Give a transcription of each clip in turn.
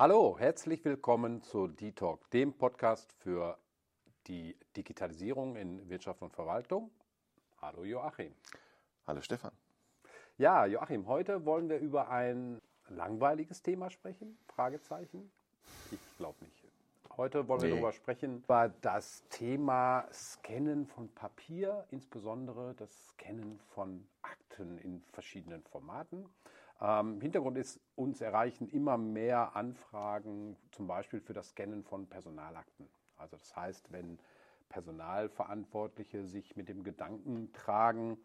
Hallo, herzlich willkommen zu D-Talk, dem Podcast für die Digitalisierung in Wirtschaft und Verwaltung. Hallo Joachim. Hallo Stefan. Ja, Joachim, heute wollen wir über ein langweiliges Thema sprechen? Fragezeichen? Ich glaube nicht. Heute wollen wir darüber sprechen, über das Thema Scannen von Papier, insbesondere das Scannen von Akten in verschiedenen Formaten. Ähm, Hintergrund ist, uns erreichen immer mehr Anfragen, zum Beispiel für das Scannen von Personalakten. Also das heißt, wenn Personalverantwortliche sich mit dem Gedanken tragen,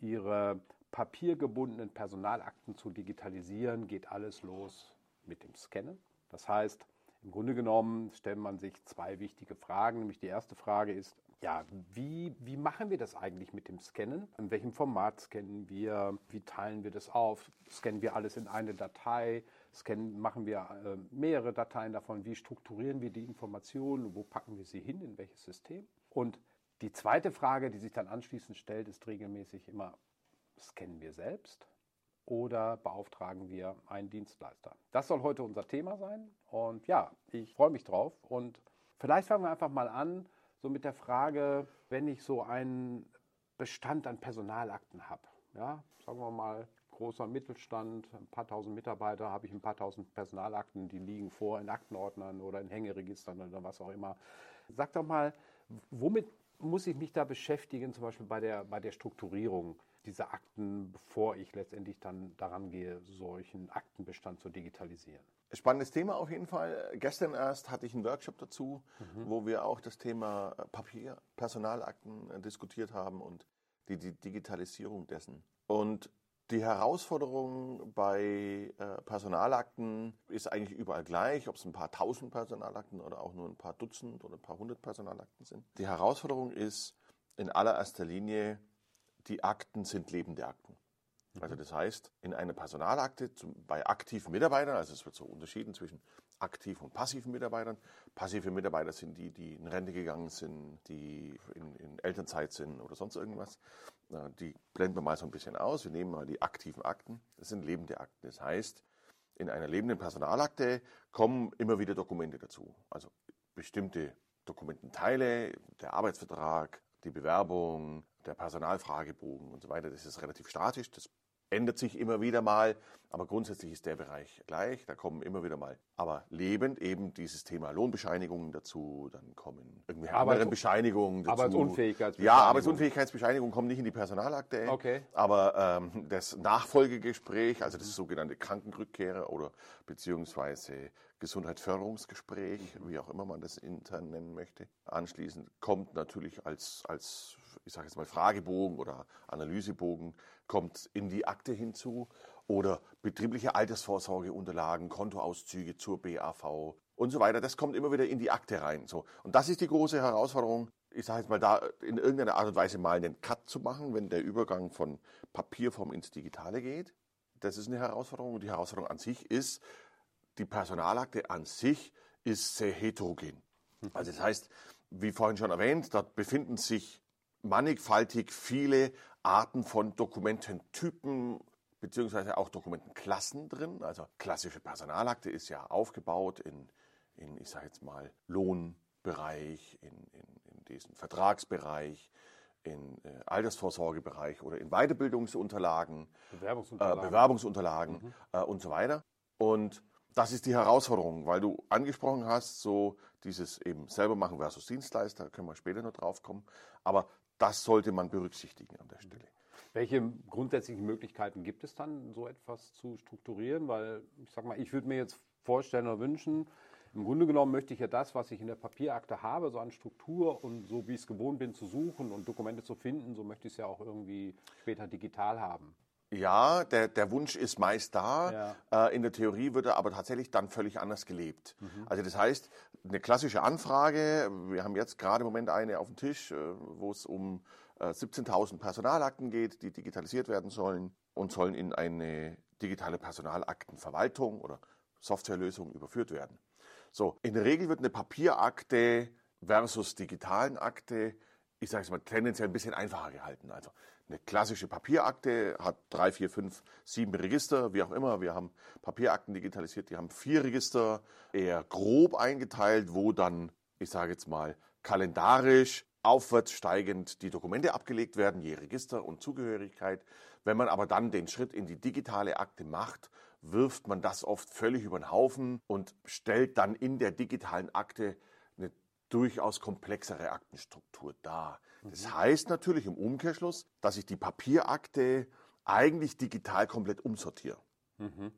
ihre papiergebundenen Personalakten zu digitalisieren, geht alles los mit dem Scannen. Das heißt, im Grunde genommen stellt man sich zwei wichtige Fragen. Nämlich die erste Frage ist, ja, wie, wie machen wir das eigentlich mit dem Scannen? In welchem Format scannen wir? Wie teilen wir das auf? Scannen wir alles in eine Datei? Scannen, machen wir äh, mehrere Dateien davon? Wie strukturieren wir die Informationen? Wo packen wir sie hin? In welches System? Und die zweite Frage, die sich dann anschließend stellt, ist regelmäßig immer, scannen wir selbst? oder beauftragen wir einen Dienstleister? Das soll heute unser Thema sein und ja, ich freue mich drauf und vielleicht fangen wir einfach mal an, so mit der Frage, wenn ich so einen Bestand an Personalakten habe, ja, sagen wir mal großer Mittelstand, ein paar tausend Mitarbeiter, habe ich ein paar tausend Personalakten, die liegen vor in Aktenordnern oder in Hängeregistern oder was auch immer. Sag doch mal, womit muss ich mich da beschäftigen, zum Beispiel bei der, bei der Strukturierung dieser Akten, bevor ich letztendlich dann daran gehe, solchen Aktenbestand zu digitalisieren? Spannendes Thema auf jeden Fall. Gestern erst hatte ich einen Workshop dazu, mhm. wo wir auch das Thema Papier, Personalakten äh, diskutiert haben und die, die Digitalisierung dessen. Und die Herausforderung bei äh, Personalakten ist eigentlich überall gleich, ob es ein paar tausend Personalakten oder auch nur ein paar Dutzend oder ein paar hundert Personalakten sind. Die Herausforderung ist in allererster Linie, die Akten sind lebende Akten. Also das heißt, in einer Personalakte zum, bei aktiven Mitarbeitern, also es wird so unterschieden zwischen aktiven und passiven Mitarbeitern. Passive Mitarbeiter sind die, die in Rente gegangen sind, die in, in Elternzeit sind oder sonst irgendwas. Die blenden wir mal so ein bisschen aus. Wir nehmen mal die aktiven Akten. Das sind lebende Akten. Das heißt, in einer lebenden Personalakte kommen immer wieder Dokumente dazu. Also bestimmte Dokumententeile, der Arbeitsvertrag, die Bewerbung, der Personalfragebogen und so weiter. Das ist relativ statisch. Das ändert sich immer wieder mal, aber grundsätzlich ist der Bereich gleich. Da kommen immer wieder mal, aber lebend eben dieses Thema Lohnbescheinigungen dazu, dann kommen irgendwelche Arbeits anderen Bescheinigungen dazu. Arbeitsunfähigkeitsbescheinigung. Ja, Arbeitsunfähigkeitsbescheinigung kommen nicht in die Personalakte. Okay. Aber ähm, das Nachfolgegespräch, also das sogenannte Krankenrückkehrer oder beziehungsweise Gesundheitsförderungsgespräch, wie auch immer man das intern nennen möchte, anschließend kommt natürlich als, als ich sage jetzt mal Fragebogen oder Analysebogen, kommt in die Akte hinzu oder betriebliche Altersvorsorgeunterlagen, Kontoauszüge zur BAV und so weiter. Das kommt immer wieder in die Akte rein. So. Und das ist die große Herausforderung, ich sage jetzt mal da in irgendeiner Art und Weise mal einen Cut zu machen, wenn der Übergang von Papierform ins Digitale geht. Das ist eine Herausforderung. Und die Herausforderung an sich ist, die Personalakte an sich ist sehr heterogen. Also das heißt, wie vorhin schon erwähnt, dort befinden sich mannigfaltig viele Arten von Dokumententypen beziehungsweise auch Dokumentenklassen drin. Also klassische Personalakte ist ja aufgebaut in, in ich sage jetzt mal, Lohnbereich, in, in, in diesen Vertragsbereich, in äh, Altersvorsorgebereich oder in Weiterbildungsunterlagen, Bewerbungsunterlagen, äh, Bewerbungsunterlagen mhm. äh, und so weiter. Und das ist die Herausforderung, weil du angesprochen hast, so dieses eben selber machen versus Dienstleister, da können wir später noch drauf kommen. Aber das sollte man berücksichtigen an der Stelle. Welche grundsätzlichen Möglichkeiten gibt es dann, so etwas zu strukturieren? Weil ich sag mal, ich würde mir jetzt vorstellen oder wünschen, im Grunde genommen möchte ich ja das, was ich in der Papierakte habe, so an Struktur und so wie ich es gewohnt bin zu suchen und Dokumente zu finden, so möchte ich es ja auch irgendwie später digital haben. Ja, der, der Wunsch ist meist da. Ja. Äh, in der Theorie wird er aber tatsächlich dann völlig anders gelebt. Mhm. Also das heißt, eine klassische Anfrage, wir haben jetzt gerade im Moment eine auf dem Tisch, äh, wo es um äh, 17.000 Personalakten geht, die digitalisiert werden sollen und sollen in eine digitale Personalaktenverwaltung oder Softwarelösung überführt werden. So, in der Regel wird eine Papierakte versus digitalen Akte ich sage es mal, tendenziell ein bisschen einfacher gehalten. Also eine klassische Papierakte hat drei, vier, fünf, sieben Register, wie auch immer. Wir haben Papierakten digitalisiert, die haben vier Register, eher grob eingeteilt, wo dann, ich sage jetzt mal, kalendarisch aufwärts steigend die Dokumente abgelegt werden, je Register und Zugehörigkeit. Wenn man aber dann den Schritt in die digitale Akte macht, wirft man das oft völlig über den Haufen und stellt dann in der digitalen Akte durchaus komplexere Aktenstruktur dar. Das mhm. heißt natürlich im Umkehrschluss, dass ich die Papierakte eigentlich digital komplett umsortiere. Mhm.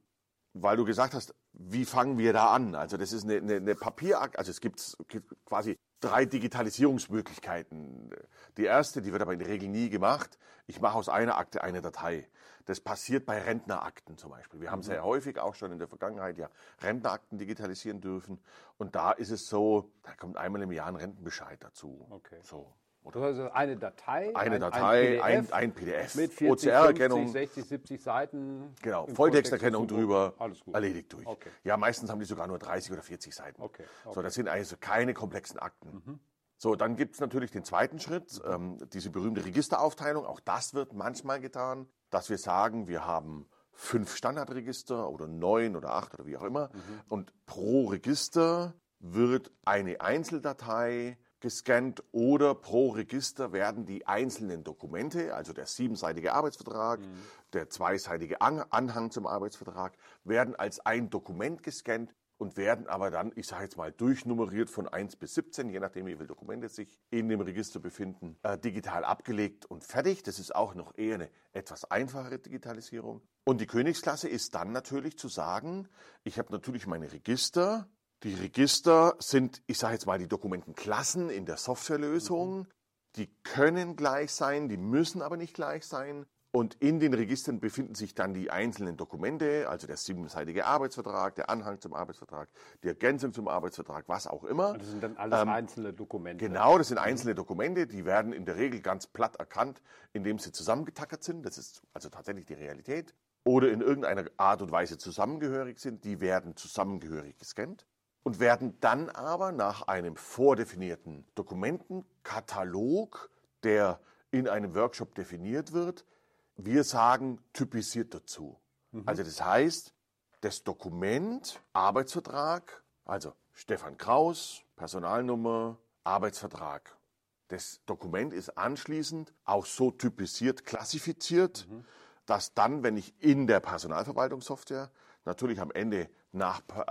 Weil du gesagt hast, wie fangen wir da an? Also das ist eine, eine, eine Papierakte, also es gibt quasi drei Digitalisierungsmöglichkeiten. Die erste, die wird aber in der Regel nie gemacht. Ich mache aus einer Akte eine Datei. Das passiert bei Rentnerakten zum Beispiel. Wir haben sehr mhm. häufig auch schon in der Vergangenheit ja Rentnerakten digitalisieren dürfen. Und da ist es so, da kommt einmal im Jahr ein Rentenbescheid dazu. Okay. So. Oder eine Datei. Eine ein, Datei, ein PDF, ein, PDF. Mit 40, OCR-Erkennung. 60, 70 Seiten. Genau, Volltexterkennung drüber, erledigt durch. Okay. Ja, meistens haben die sogar nur 30 oder 40 Seiten. Okay. okay. So, das sind also keine komplexen Akten. Mhm. So, dann gibt es natürlich den zweiten Schritt, ähm, diese berühmte Registeraufteilung. Auch das wird manchmal getan, dass wir sagen, wir haben fünf Standardregister oder neun oder acht oder wie auch immer. Mhm. Und pro Register wird eine Einzeldatei gescannt oder pro Register werden die einzelnen Dokumente, also der siebenseitige Arbeitsvertrag, mhm. der zweiseitige Anhang zum Arbeitsvertrag, werden als ein Dokument gescannt und werden aber dann, ich sage jetzt mal, durchnummeriert von 1 bis 17, je nachdem, wie viele Dokumente sich in dem Register befinden, äh, digital abgelegt und fertig. Das ist auch noch eher eine etwas einfachere Digitalisierung. Und die Königsklasse ist dann natürlich zu sagen, ich habe natürlich meine Register. Die Register sind, ich sage jetzt mal, die Dokumentenklassen in der Softwarelösung. Mhm. Die können gleich sein, die müssen aber nicht gleich sein. Und in den Registern befinden sich dann die einzelnen Dokumente, also der siebenseitige Arbeitsvertrag, der Anhang zum Arbeitsvertrag, die Ergänzung zum Arbeitsvertrag, was auch immer. Das sind dann alles ähm, einzelne Dokumente. Genau, das sind einzelne Dokumente, die werden in der Regel ganz platt erkannt, indem sie zusammengetackert sind. Das ist also tatsächlich die Realität. Oder in irgendeiner Art und Weise zusammengehörig sind, die werden zusammengehörig gescannt und werden dann aber nach einem vordefinierten Dokumentenkatalog, der in einem Workshop definiert wird, wir sagen typisiert dazu. Mhm. Also das heißt, das Dokument, Arbeitsvertrag, also Stefan Kraus, Personalnummer, Arbeitsvertrag. Das Dokument ist anschließend auch so typisiert, klassifiziert, mhm. dass dann, wenn ich in der Personalverwaltungssoftware natürlich am Ende nach äh,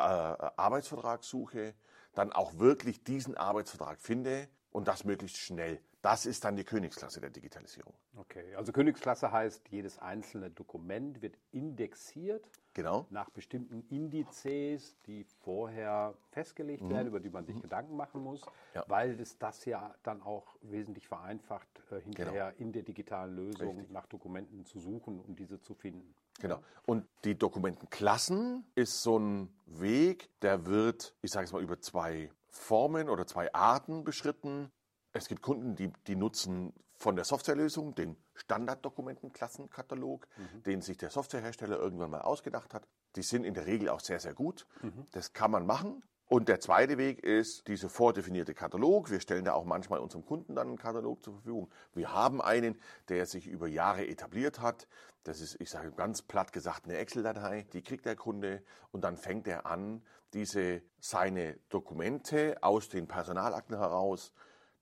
Arbeitsvertrag suche, dann auch wirklich diesen Arbeitsvertrag finde und das möglichst schnell. Das ist dann die Königsklasse der Digitalisierung. Okay, also Königsklasse heißt, jedes einzelne Dokument wird indexiert. Genau. Nach bestimmten Indizes, die vorher festgelegt mhm. werden, über die man sich mhm. Gedanken machen muss, ja. weil es das ja dann auch wesentlich vereinfacht, äh, hinterher genau. in der digitalen Lösung Richtig. nach Dokumenten zu suchen und diese zu finden. Genau. Und die Dokumentenklassen ist so ein Weg, der wird, ich sage es mal, über zwei Formen oder zwei Arten beschritten. Es gibt Kunden, die, die nutzen von der Softwarelösung den Standarddokumentenklassenkatalog, mhm. den sich der Softwarehersteller irgendwann mal ausgedacht hat. Die sind in der Regel auch sehr, sehr gut. Mhm. Das kann man machen. Und der zweite Weg ist dieser vordefinierte Katalog. Wir stellen da auch manchmal unserem Kunden dann einen Katalog zur Verfügung. Wir haben einen, der sich über Jahre etabliert hat. Das ist, ich sage ganz platt gesagt, eine Excel-Datei. Die kriegt der Kunde und dann fängt er an, diese seine Dokumente aus den Personalakten heraus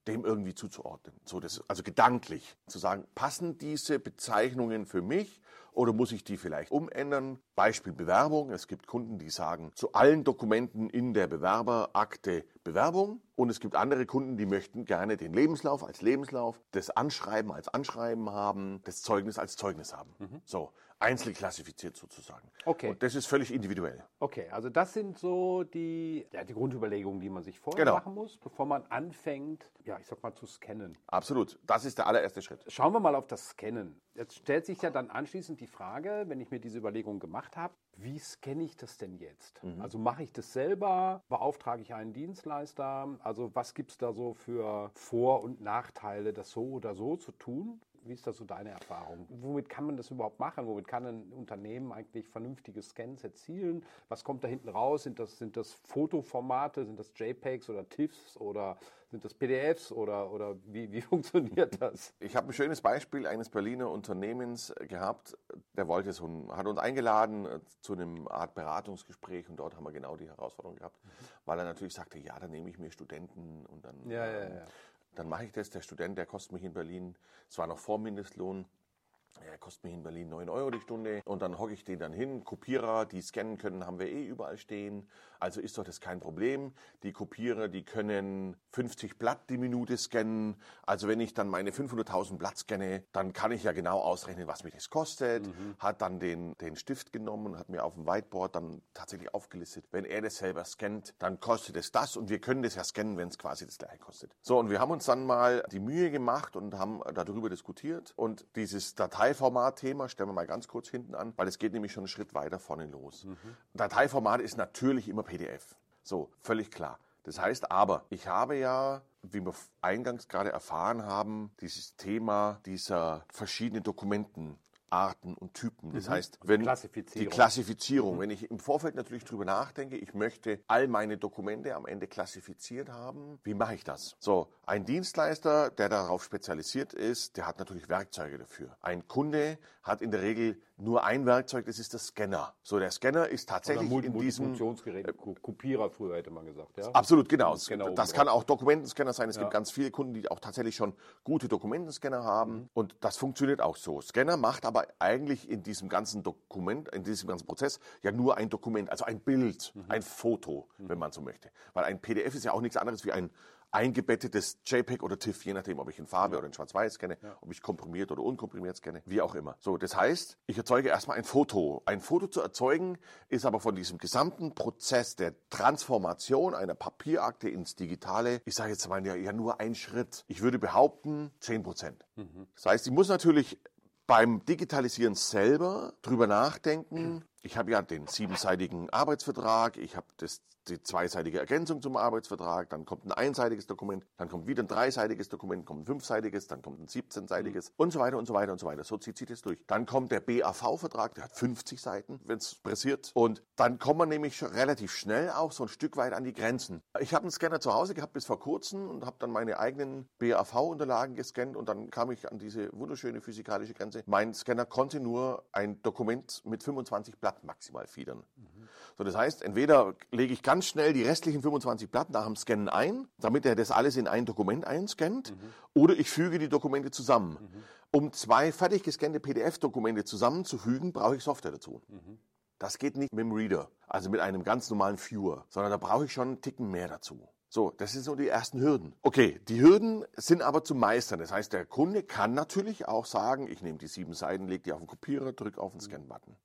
dem irgendwie zuzuordnen. So das, also gedanklich zu sagen, passen diese Bezeichnungen für mich oder muss ich die vielleicht umändern? Beispiel Bewerbung. Es gibt Kunden, die sagen zu allen Dokumenten in der Bewerberakte Bewerbung. Und es gibt andere Kunden, die möchten gerne den Lebenslauf als Lebenslauf, das Anschreiben als Anschreiben haben, das Zeugnis als Zeugnis haben. Mhm. So einzeln klassifiziert sozusagen. Okay. Und das ist völlig individuell. Okay, also das sind so die, ja, die Grundüberlegungen, die man sich vorher genau. machen muss, bevor man anfängt, ja, ich sag mal, zu scannen. Absolut. Das ist der allererste Schritt. Schauen wir mal auf das Scannen. Jetzt stellt sich ja dann anschließend die Frage, wenn ich mir diese Überlegung gemacht habe, wie scanne ich das denn jetzt? Mhm. Also mache ich das selber? Beauftrage ich einen Dienstleister? Also was gibt es da so für Vor- und Nachteile, das so oder so zu tun? Wie ist das so deine Erfahrung? Womit kann man das überhaupt machen? Womit kann ein Unternehmen eigentlich vernünftige Scans erzielen? Was kommt da hinten raus? Sind das, sind das Fotoformate? Sind das JPEGs oder TIFFs oder sind das PDFs oder, oder wie, wie funktioniert das? Ich habe ein schönes Beispiel eines Berliner Unternehmens gehabt, der wollte so ein, hat uns eingeladen äh, zu einem Art Beratungsgespräch und dort haben wir genau die Herausforderung gehabt, mhm. weil er natürlich sagte, ja, dann nehme ich mir Studenten und dann ja, ja, ja dann mache ich das. Der Student, der kostet mich in Berlin, es war noch vor Mindestlohn, er kostet mich in Berlin 9 Euro die Stunde und dann hocke ich den dann hin. Kopierer, die scannen können, haben wir eh überall stehen. Also ist doch das kein Problem. Die Kopierer, die können 50 Blatt die Minute scannen. Also wenn ich dann meine 500.000 Blatt scanne, dann kann ich ja genau ausrechnen, was mich das kostet. Mhm. Hat dann den, den Stift genommen und hat mir auf dem Whiteboard dann tatsächlich aufgelistet, wenn er das selber scannt, dann kostet es das und wir können das ja scannen, wenn es quasi das gleiche kostet. So, und wir haben uns dann mal die Mühe gemacht und haben darüber diskutiert und dieses Dateiformat-Thema stellen wir mal ganz kurz hinten an, weil es geht nämlich schon einen Schritt weiter vorne los. Mhm. Dateiformat ist natürlich immer PDF. So, völlig klar. Das heißt aber, ich habe ja, wie wir eingangs gerade erfahren haben, dieses Thema dieser verschiedenen Dokumenten, Arten und Typen. Das mhm. heißt, wenn Klassifizierung. die Klassifizierung, mhm. wenn ich im Vorfeld natürlich drüber nachdenke, ich möchte all meine Dokumente am Ende klassifiziert haben, wie mache ich das? So, ein Dienstleister, der darauf spezialisiert ist, der hat natürlich Werkzeuge dafür. Ein Kunde hat in der Regel nur ein Werkzeug, das ist der Scanner. So, der Scanner ist tatsächlich Oder in diesem Funktionsgerät, Kopierer früher hätte man gesagt, ja. Absolut, genau. Das kann auch Dokumentenscanner sein. Es ja. gibt ganz viele Kunden, die auch tatsächlich schon gute Dokumentenscanner haben mhm. und das funktioniert auch so. Scanner macht aber eigentlich in diesem ganzen Dokument, in diesem ganzen Prozess ja nur ein Dokument, also ein Bild, mhm. ein Foto, mhm. wenn man so möchte. Weil ein PDF ist ja auch nichts anderes wie ein eingebettetes JPEG oder TIFF, je nachdem, ob ich in Farbe ja. oder in Schwarz-Weiß scanne, ja. ob ich komprimiert oder unkomprimiert scanne, wie auch immer. So, das heißt, ich erzeuge erstmal ein Foto. Ein Foto zu erzeugen ist aber von diesem gesamten Prozess der Transformation einer Papierakte ins Digitale, ich sage jetzt mal ja, ja nur ein Schritt. Ich würde behaupten, 10 Prozent. Mhm. Das heißt, ich muss natürlich beim Digitalisieren selber drüber nachdenken. Ich habe ja den siebenseitigen Arbeitsvertrag, ich habe das die zweiseitige Ergänzung zum Arbeitsvertrag, dann kommt ein einseitiges Dokument, dann kommt wieder ein dreiseitiges Dokument, kommt ein fünfseitiges, dann kommt ein siebzehnseitiges mhm. und so weiter und so weiter und so weiter. So zieht sich das durch. Dann kommt der BAV-Vertrag, der hat 50 Seiten, wenn es pressiert. Und dann kommt man nämlich relativ schnell auch so ein Stück weit an die Grenzen. Ich habe einen Scanner zu Hause gehabt bis vor kurzem und habe dann meine eigenen BAV-Unterlagen gescannt und dann kam ich an diese wunderschöne physikalische Grenze. Mein Scanner konnte nur ein Dokument mit 25 Blatt maximal fiedern. Mhm. So, das heißt, entweder lege ich ganz schnell die restlichen 25 Blatt nach dem Scannen ein, damit er das alles in ein Dokument einscannt, mhm. oder ich füge die Dokumente zusammen. Mhm. Um zwei fertig gescannte PDF-Dokumente zusammenzufügen, brauche ich Software dazu. Mhm. Das geht nicht mit dem Reader, also mit einem ganz normalen Viewer, sondern da brauche ich schon einen Ticken mehr dazu. So, das sind so die ersten Hürden. Okay, die Hürden sind aber zu meistern. Das heißt, der Kunde kann natürlich auch sagen, ich nehme die sieben Seiten, lege die auf den Kopierer, drücke auf den Scan-Button.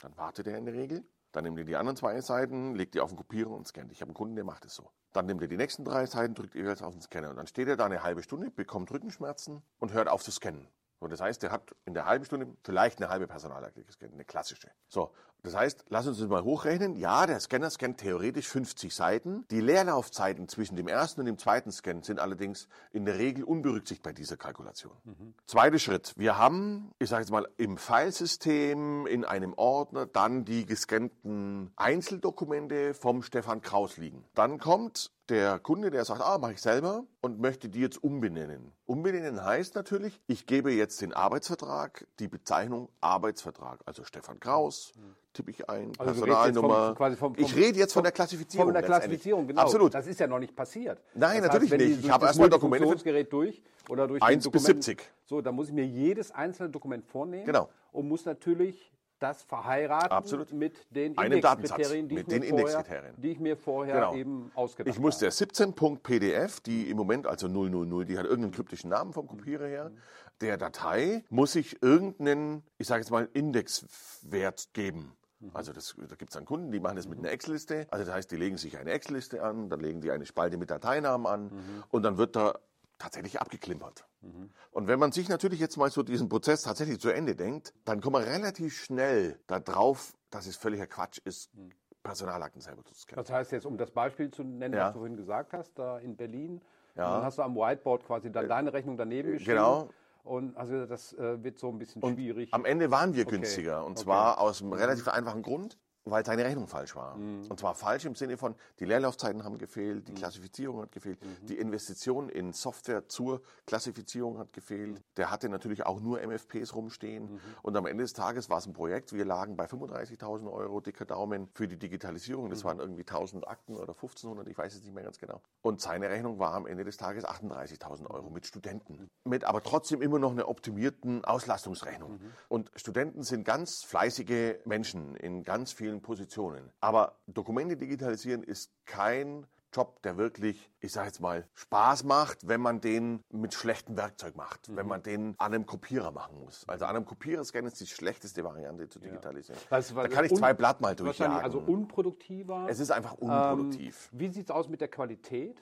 Dann wartet er in der Regel dann nimmt ihr die anderen zwei Seiten, legt die auf den Kopierer und scannt. Ich habe einen Kunden, der macht es so. Dann nimmt ihr die nächsten drei Seiten, drückt jeweils auf den Scanner. Und dann steht er da eine halbe Stunde, bekommt Rückenschmerzen und hört auf zu scannen. So, das heißt, er hat in der halben Stunde vielleicht eine halbe Personalakte gescannt, eine klassische. So, das heißt, lass uns das mal hochrechnen. Ja, der Scanner scannt theoretisch 50 Seiten. Die Leerlaufzeiten zwischen dem ersten und dem zweiten Scan sind allerdings in der Regel unberücksichtigt bei dieser Kalkulation. Mhm. Zweiter Schritt. Wir haben, ich sage jetzt mal, im Filesystem in einem Ordner dann die gescannten Einzeldokumente vom Stefan Kraus liegen. Dann kommt der Kunde, der sagt, ah, mache ich selber und möchte die jetzt umbenennen. Umbenennen heißt natürlich, ich gebe jetzt den Arbeitsvertrag, die Bezeichnung Arbeitsvertrag, also Stefan Kraus, mhm. tippe ich ein, also Personalnummer. Vom, vom, vom, ich rede jetzt von der Klassifizierung. Von der Klassifizierung, genau. Absolut. Das ist ja noch nicht passiert. Nein, das natürlich heißt, nicht. Ich habe erstmal Dokumente. Funktionsgerät durch oder durch 1 bis 70. So, da muss ich mir jedes einzelne Dokument vornehmen. Genau. Und muss natürlich das verheiraten Absolut. mit den Indexkriterien, die, mit den die ich mir vorher genau. eben ausgedacht habe. Ich muss der 17.pdf, die im Moment also 000, die hat irgendeinen kryptischen Namen vom Kopierer her, der Datei muss ich irgendeinen, ich sage jetzt mal, Indexwert geben. Mhm. Also das, da gibt es dann Kunden, die machen das mit einer Excel-Liste. Also das heißt, die legen sich eine Excel-Liste an, dann legen die eine Spalte mit Dateinamen an mhm. und dann wird da tatsächlich abgeklimpert. Mhm. Und wenn man sich natürlich jetzt mal so diesen Prozess tatsächlich zu Ende denkt, dann kommt man relativ schnell darauf, dass es völliger Quatsch ist, mhm. Personalakten selber zu scannen. Das heißt jetzt, um das Beispiel zu nennen, ja. was du vorhin gesagt hast, da in Berlin, ja. dann hast du am Whiteboard quasi dann deine Rechnung daneben geschrieben. Genau. Und also das äh, wird so ein bisschen Und schwierig. Am Ende waren wir Okay. günstiger. Und Okay. zwar aus einem relativ einfachen Grund, weil seine Rechnung falsch war. Mhm. Und zwar falsch im Sinne von, die Leerlaufzeiten haben gefehlt, die Klassifizierung hat gefehlt, Mhm. die Investition in Software zur Klassifizierung hat gefehlt. Der hatte natürlich auch nur MFPs rumstehen. Mhm. Und am Ende des Tages war es ein Projekt. Wir lagen bei 35.000 Euro, dicker Daumen, für die Digitalisierung. Mhm. Das waren irgendwie 1.000 Akten oder 1.500, ich weiß es nicht mehr ganz genau. Und seine Rechnung war am Ende des Tages 38.000 Euro mit Studenten. Mit aber trotzdem immer noch einer optimierten Auslastungsrechnung. Und Studenten sind ganz fleißige Menschen in ganz vielen Positionen. Aber Dokumente digitalisieren ist kein Job, der wirklich, ich sage jetzt mal, Spaß macht, wenn man den mit schlechtem Werkzeug macht, wenn man den an einem Kopierer machen muss. Also an einem Kopierer scannen ist die schlechteste Variante zu digitalisieren. Das war- da kann ich zwei Blatt mal durchjagen. also unproduktiver. es ist einfach unproduktiv. Ähm, wie sieht es aus mit der Qualität?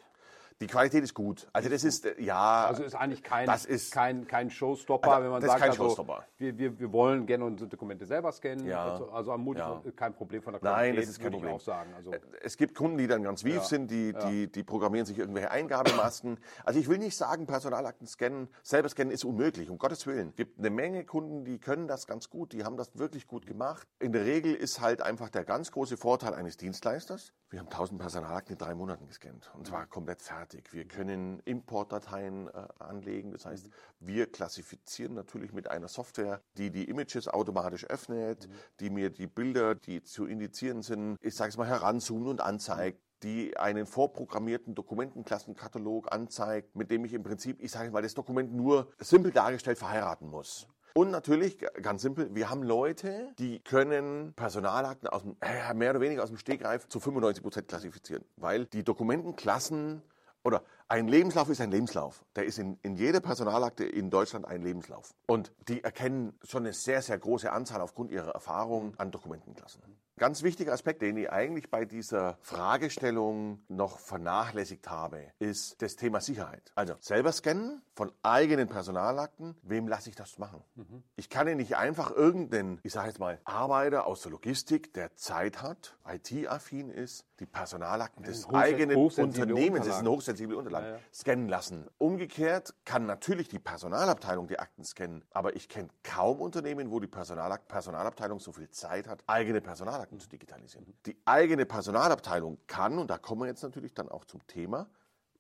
Die Qualität ist gut. Also das ist, äh, ja, Also ist eigentlich kein, Das ist- kein, kein Showstopper, Also, wenn man das ist sagt, kein also, Showstopper. Wir, wir, wir wollen gerne unsere Dokumente selber scannen. Ja. Also, also am Multi Ja. kein Problem von der Nein, Qualität, das ist kein Problem. ich auch sagen. Also, Es gibt Kunden, die dann ganz wief sind, die, die, die programmieren sich irgendwelche Eingabemasken. Also ich will nicht sagen, Personalakten scannen, selber scannen ist unmöglich, um Gottes Willen. Es gibt eine Menge Kunden, die können das ganz gut, die haben das wirklich gut gemacht. In der Regel ist halt einfach der ganz große Vorteil eines Dienstleisters. Wir haben 1000 Personalakten in drei Monaten gescannt und zwar komplett fertig. Wir können Importdateien äh, anlegen, das heißt, wir klassifizieren natürlich mit einer Software, die die Images automatisch öffnet, die mir die Bilder, die zu indizieren sind, ich sage es mal, heranzoomen und anzeigt die einen vorprogrammierten Dokumentenklassenkatalog anzeigt, mit dem ich im Prinzip, ich sage mal, das Dokument nur simpel dargestellt verheiraten muss. Und natürlich, ganz simpel, wir haben Leute, die können Personalakten aus dem, äh, mehr oder weniger aus dem Stegreif zu 95 Prozent klassifizieren, weil die Dokumentenklassen oder ein Lebenslauf ist ein Lebenslauf. Der ist in, in jeder Personalakte in Deutschland ein Lebenslauf. Und die erkennen schon eine sehr, sehr große Anzahl aufgrund ihrer Erfahrung an Dokumentenklassen. Ganz wichtiger Aspekt, den ich eigentlich bei dieser Fragestellung noch vernachlässigt habe, ist das Thema Sicherheit. Also selber scannen von eigenen Personalakten, wem lasse ich das machen? Ich kann ja nicht einfach irgendeinen, ich sage jetzt mal, Arbeiter aus der Logistik, der Zeit hat, IT-affin ist, die Personalakten des eigenen Unternehmens, das sind Unterlagen. hochsensible Unterlagen, Ja, ja. scannen lassen. Umgekehrt kann natürlich die Personalabteilung die Akten scannen, aber ich kenne kaum Unternehmen, wo die Personalabteilung so viel Zeit hat, eigene Personalakten zu digitalisieren. Die eigene Personalabteilung kann, und da kommen wir jetzt natürlich dann auch zum Thema,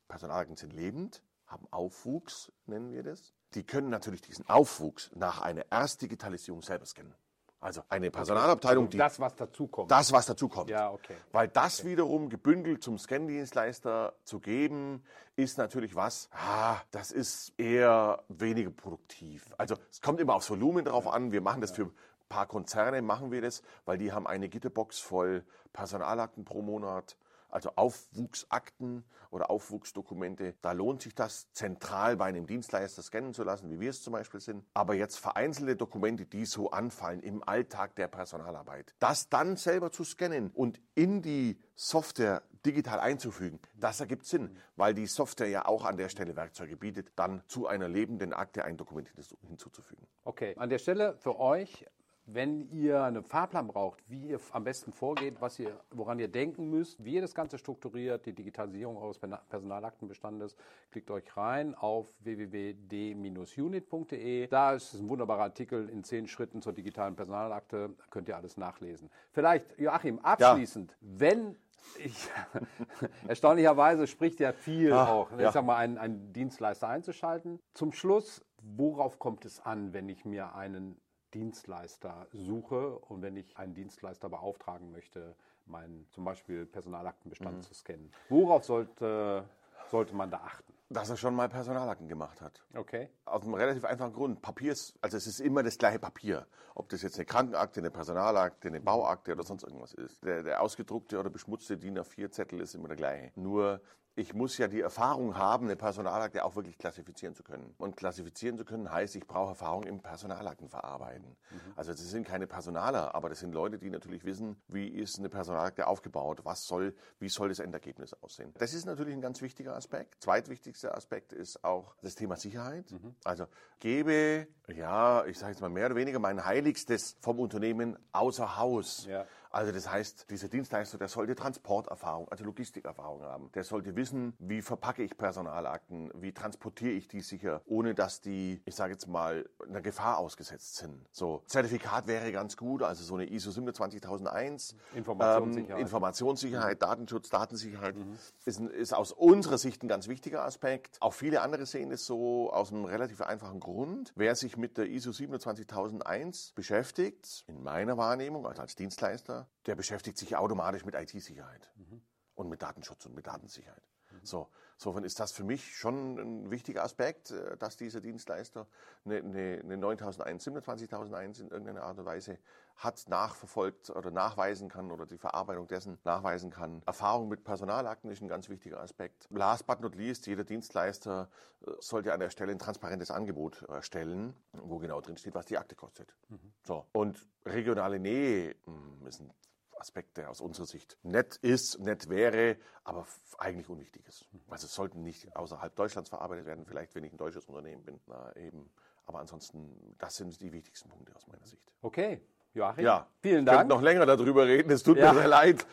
Personalakten sind lebend, haben Aufwuchs, nennen wir das. Die können natürlich diesen Aufwuchs nach einer Erstdigitalisierung selber scannen. Also eine Personalabteilung, die das, was dazu kommt. das, was dazu kommt. Ja, okay. Weil das wiederum gebündelt zum Scan-Dienstleister zu geben, ist natürlich was, ah, das ist eher weniger produktiv. Also es kommt immer aufs Volumen drauf an. Wir machen das für ein paar Konzerne, machen wir das, weil die haben eine Gitterbox voll Personalakten pro Monat. Also Aufwuchsakten oder Aufwuchsdokumente, da lohnt sich das zentral bei einem Dienstleister scannen zu lassen, wie wir es zum Beispiel sind. Aber jetzt vereinzelte Dokumente, die so anfallen im Alltag der Personalarbeit, das dann selber zu scannen und in die Software digital einzufügen, das ergibt Sinn, weil die Software ja auch an der Stelle Werkzeuge bietet, dann zu einer lebenden Akte ein Dokument hinzuzufügen. Okay, an der Stelle für euch, wenn ihr einen Fahrplan braucht, wie ihr am besten vorgeht, was ihr, woran ihr denken müsst, wie ihr das Ganze strukturiert, die Digitalisierung eures Personalaktenbestandes, klickt euch rein auf www.d-unit.de. Da ist ein wunderbarer Artikel in zehn Schritten zur digitalen Personalakte, da könnt ihr alles nachlesen. Vielleicht, Joachim, abschließend, wenn ich, erstaunlicherweise spricht ja viel Ah, auch, ja. ich sag mal, einen, einen Dienstleister einzuschalten. Zum Schluss, worauf kommt es an, wenn ich mir einen Dienstleister suche und wenn ich einen Dienstleister beauftragen möchte, meinen zum Beispiel Personalaktenbestand Mhm. zu scannen? Worauf sollte, sollte man da achten? Dass er schon mal Personalakten gemacht hat. Okay. Aus einem relativ einfachen Grund. Papier ist, also es ist immer das gleiche Papier. Ob das jetzt eine Krankenakte, eine Personalakte, eine Bauakte oder sonst irgendwas ist. Der, der ausgedruckte oder beschmutzte DIN A4-Zettel ist immer der gleiche. Nur ich muss ja die Erfahrung haben, eine Personalakte auch wirklich klassifizieren zu können. Und klassifizieren zu können heißt, ich brauche Erfahrung im Personalaktenverarbeiten. Also das sind keine Personaler, aber das sind Leute, die natürlich wissen, wie ist eine Personalakte aufgebaut, was soll, wie soll das Endergebnis aussehen. Das ist natürlich ein ganz wichtiger Aspekt. Zweitwichtigster Aspekt ist auch das Thema Sicherheit. Also gebe, ja, ich sage jetzt mal mehr oder weniger mein Heiligstes vom Unternehmen außer Haus. Ja. Also das heißt, dieser Dienstleister, der sollte Transporterfahrung, also Logistikerfahrung haben. Der sollte wissen, wie verpacke ich Personalakten, wie transportiere ich die sicher, ohne dass die, ich sage jetzt mal, einer Gefahr ausgesetzt sind. So, Zertifikat wäre ganz gut, also so eine ISO 27001. Informationssicherheit. Ähm, Informationssicherheit, Datenschutz, Datensicherheit mhm. ist, ist aus unserer Sicht ein ganz wichtiger Aspekt. Auch viele andere sehen es so aus einem relativ einfachen Grund. Wer sich mit der ISO 27001 beschäftigt, in meiner Wahrnehmung, also als Dienstleister, der beschäftigt sich automatisch mit IT-Sicherheit mhm. und mit Datenschutz und mit Datensicherheit. So, insofern ist das für mich schon ein wichtiger Aspekt, äh, dass dieser Dienstleister eine, eine, eine 9001, 27001 in irgendeiner Art und Weise hat, nachverfolgt oder nachweisen kann oder die Verarbeitung dessen nachweisen kann. Erfahrung mit Personalakten ist ein ganz wichtiger Aspekt. Last but not least, jeder Dienstleister äh, sollte an der Stelle ein transparentes Angebot erstellen, wo genau drin steht, was die Akte kostet. Mhm. So. Und regionale Nähe hm, ist ein Aspekt, der aus unserer Sicht nett ist, nett wäre, aber eigentlich unwichtig ist. Also es sollten nicht außerhalb Deutschlands verarbeitet werden, vielleicht wenn ich ein deutsches Unternehmen bin, na, eben. Aber ansonsten, das sind die wichtigsten Punkte aus meiner Sicht. Okay, Joachim. Ja, vielen Dank. Ich könnte noch länger darüber reden, es tut ja. mir sehr leid.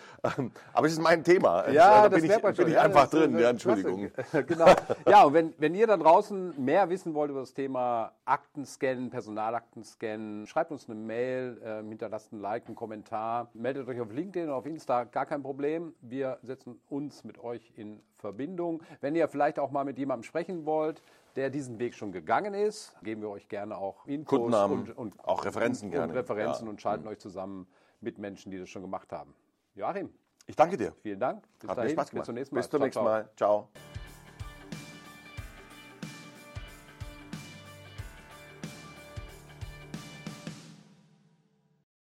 Aber es ist mein Thema. Ja, da das bin ich, bin ich ja, einfach drin. Ja, Entschuldigung. genau. Ja, und wenn, wenn ihr da draußen mehr wissen wollt über das Thema Aktenscannen, Personalaktenscannen, schreibt uns eine Mail, äh, hinterlasst ein Like, einen Kommentar, meldet euch auf LinkedIn oder auf Insta, gar kein Problem. Wir setzen uns mit euch in Verbindung. Wenn ihr vielleicht auch mal mit jemandem sprechen wollt, der diesen Weg schon gegangen ist. Geben wir euch gerne auch Infos und, und, auch Referenzen und, gerne. Und Referenzen ja. und schalten mhm. euch zusammen mit Menschen, die das schon gemacht haben. Joachim. Ich danke dir. Vielen Dank. Bis Hat dahin. Mir Spaß gemacht. Bis zum nächsten Mal. Bis zum nächsten Mal. ciao. ciao.